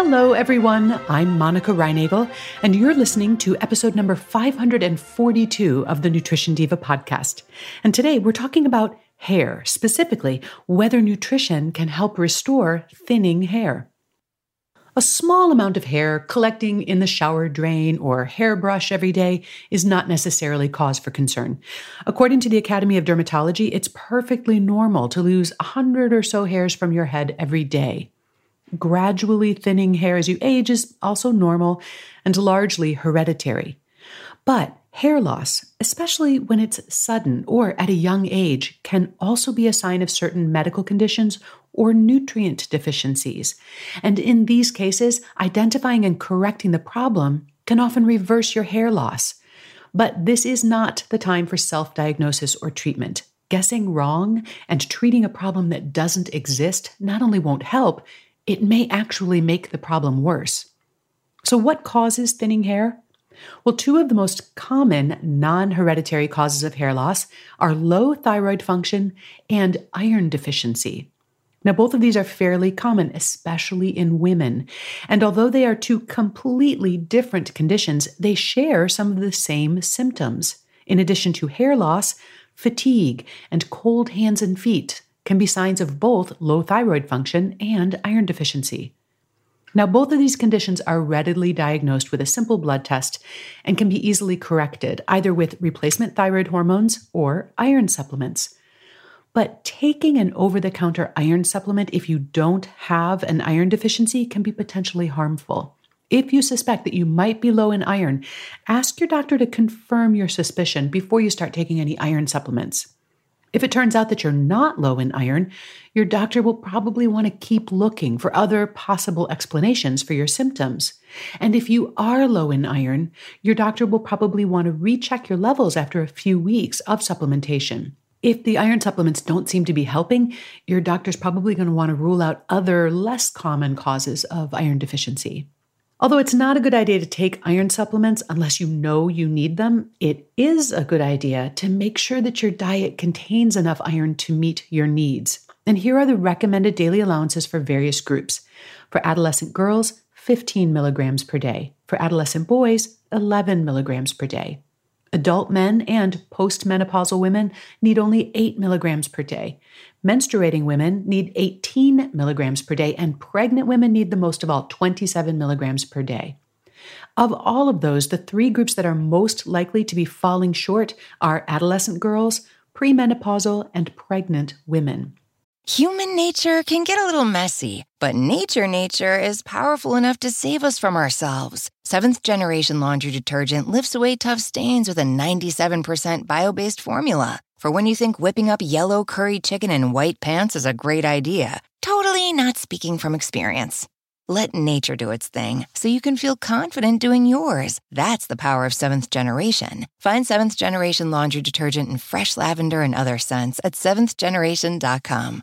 Hello, everyone. I'm Monica Reinagel, and you're listening to episode number 542 of the Nutrition Diva podcast. And today we're talking about hair, specifically whether nutrition can help restore thinning hair. A small amount of hair collecting in the shower drain or hairbrush every day is not necessarily cause for concern. According to the Academy of Dermatology, it's perfectly normal to lose 100 or so hairs from your head every day. Gradually thinning hair as you age is also normal and largely hereditary. But hair loss, especially when it's sudden or at a young age, can also be a sign of certain medical conditions or nutrient deficiencies. And in these cases, identifying and correcting the problem can often reverse your hair loss. But this is not the time for self diagnosis or treatment. Guessing wrong and treating a problem that doesn't exist not only won't help, it may actually make the problem worse. So, what causes thinning hair? Well, two of the most common non hereditary causes of hair loss are low thyroid function and iron deficiency. Now, both of these are fairly common, especially in women. And although they are two completely different conditions, they share some of the same symptoms. In addition to hair loss, fatigue and cold hands and feet can be signs of both low thyroid function and iron deficiency. Now, both of these conditions are readily diagnosed with a simple blood test and can be easily corrected either with replacement thyroid hormones or iron supplements. But taking an over the counter iron supplement if you don't have an iron deficiency can be potentially harmful. If you suspect that you might be low in iron, ask your doctor to confirm your suspicion before you start taking any iron supplements. If it turns out that you're not low in iron, your doctor will probably want to keep looking for other possible explanations for your symptoms. And if you are low in iron, your doctor will probably want to recheck your levels after a few weeks of supplementation. If the iron supplements don't seem to be helping, your doctor's probably going to want to rule out other less common causes of iron deficiency. Although it's not a good idea to take iron supplements unless you know you need them, it is a good idea to make sure that your diet contains enough iron to meet your needs. And here are the recommended daily allowances for various groups. For adolescent girls, 15 milligrams per day. For adolescent boys, 11 milligrams per day. Adult men and postmenopausal women need only 8 milligrams per day. Menstruating women need 18 milligrams per day, and pregnant women need the most of all 27 milligrams per day. Of all of those, the three groups that are most likely to be falling short are adolescent girls, premenopausal, and pregnant women. Human nature can get a little messy, but nature nature is powerful enough to save us from ourselves. Seventh generation laundry detergent lifts away tough stains with a 97% bio based formula. For when you think whipping up yellow curry chicken in white pants is a great idea, totally not speaking from experience. Let nature do its thing so you can feel confident doing yours. That's the power of seventh generation. Find seventh generation laundry detergent in fresh lavender and other scents at seventhgeneration.com.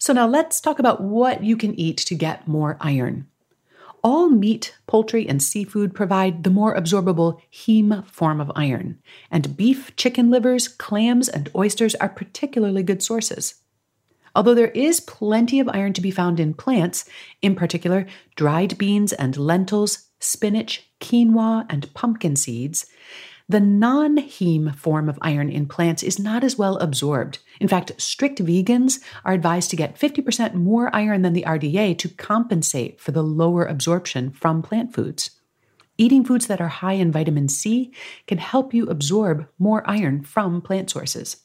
So now let's talk about what you can eat to get more iron. All meat, poultry, and seafood provide the more absorbable heme form of iron, and beef, chicken livers, clams, and oysters are particularly good sources. Although there is plenty of iron to be found in plants, in particular dried beans and lentils, spinach, quinoa, and pumpkin seeds, the non heme form of iron in plants is not as well absorbed. In fact, strict vegans are advised to get 50% more iron than the RDA to compensate for the lower absorption from plant foods. Eating foods that are high in vitamin C can help you absorb more iron from plant sources.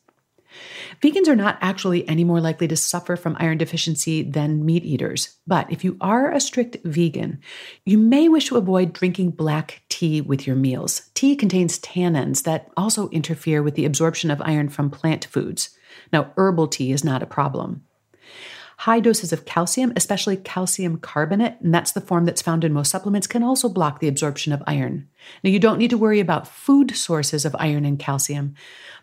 Vegans are not actually any more likely to suffer from iron deficiency than meat eaters. But if you are a strict vegan, you may wish to avoid drinking black tea with your meals. Tea contains tannins that also interfere with the absorption of iron from plant foods. Now, herbal tea is not a problem. High doses of calcium, especially calcium carbonate, and that's the form that's found in most supplements, can also block the absorption of iron. Now, you don't need to worry about food sources of iron and calcium,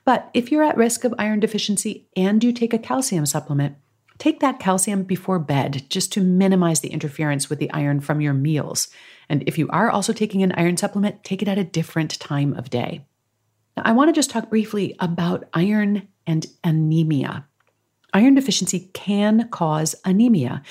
but if you're at risk of iron deficiency and you take a calcium supplement, take that calcium before bed just to minimize the interference with the iron from your meals. And if you are also taking an iron supplement, take it at a different time of day. Now, I want to just talk briefly about iron and anemia. Iron deficiency can cause anemia,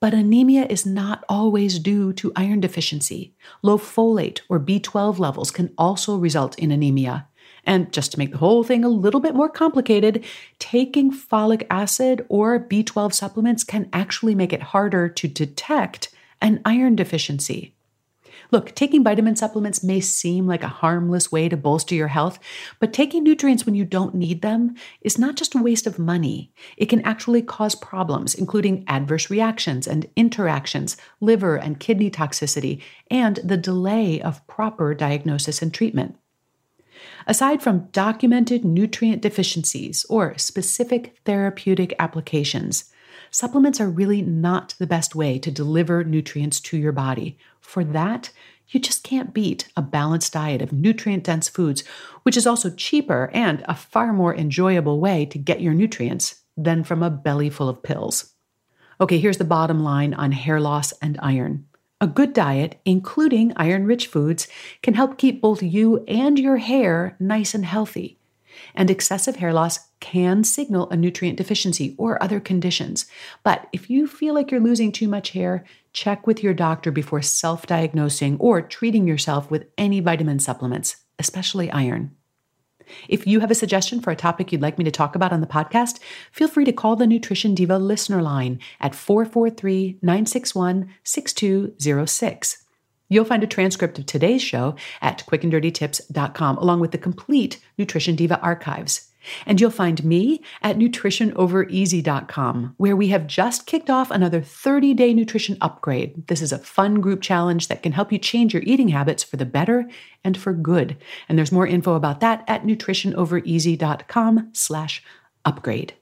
but anemia is not always due to iron deficiency. Low folate or B12 levels can also result in anemia. And just to make the whole thing a little bit more complicated, taking folic acid or B12 supplements can actually make it harder to detect an iron deficiency. Look, taking vitamin supplements may seem like a harmless way to bolster your health, but taking nutrients when you don't need them is not just a waste of money. It can actually cause problems, including adverse reactions and interactions, liver and kidney toxicity, and the delay of proper diagnosis and treatment. Aside from documented nutrient deficiencies or specific therapeutic applications, supplements are really not the best way to deliver nutrients to your body. For that, you just can't beat a balanced diet of nutrient dense foods, which is also cheaper and a far more enjoyable way to get your nutrients than from a belly full of pills. Okay, here's the bottom line on hair loss and iron. A good diet, including iron rich foods, can help keep both you and your hair nice and healthy. And excessive hair loss can signal a nutrient deficiency or other conditions. But if you feel like you're losing too much hair, check with your doctor before self diagnosing or treating yourself with any vitamin supplements, especially iron. If you have a suggestion for a topic you'd like me to talk about on the podcast, feel free to call the Nutrition Diva listener line at 443 961 6206. You'll find a transcript of today's show at quickanddirtytips.com, along with the complete Nutrition Diva archives. And you'll find me at nutritionovereasy.com, where we have just kicked off another 30 day nutrition upgrade. This is a fun group challenge that can help you change your eating habits for the better and for good. And there's more info about that at nutritionovereasy.com slash upgrade.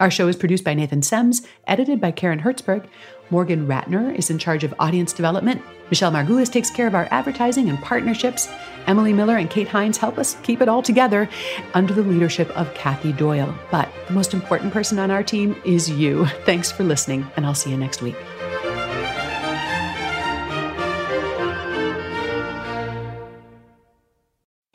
Our show is produced by Nathan Semes, edited by Karen Hertzberg. Morgan Ratner is in charge of audience development. Michelle Margulis takes care of our advertising and partnerships. Emily Miller and Kate Hines help us keep it all together under the leadership of Kathy Doyle. But the most important person on our team is you. Thanks for listening, and I'll see you next week.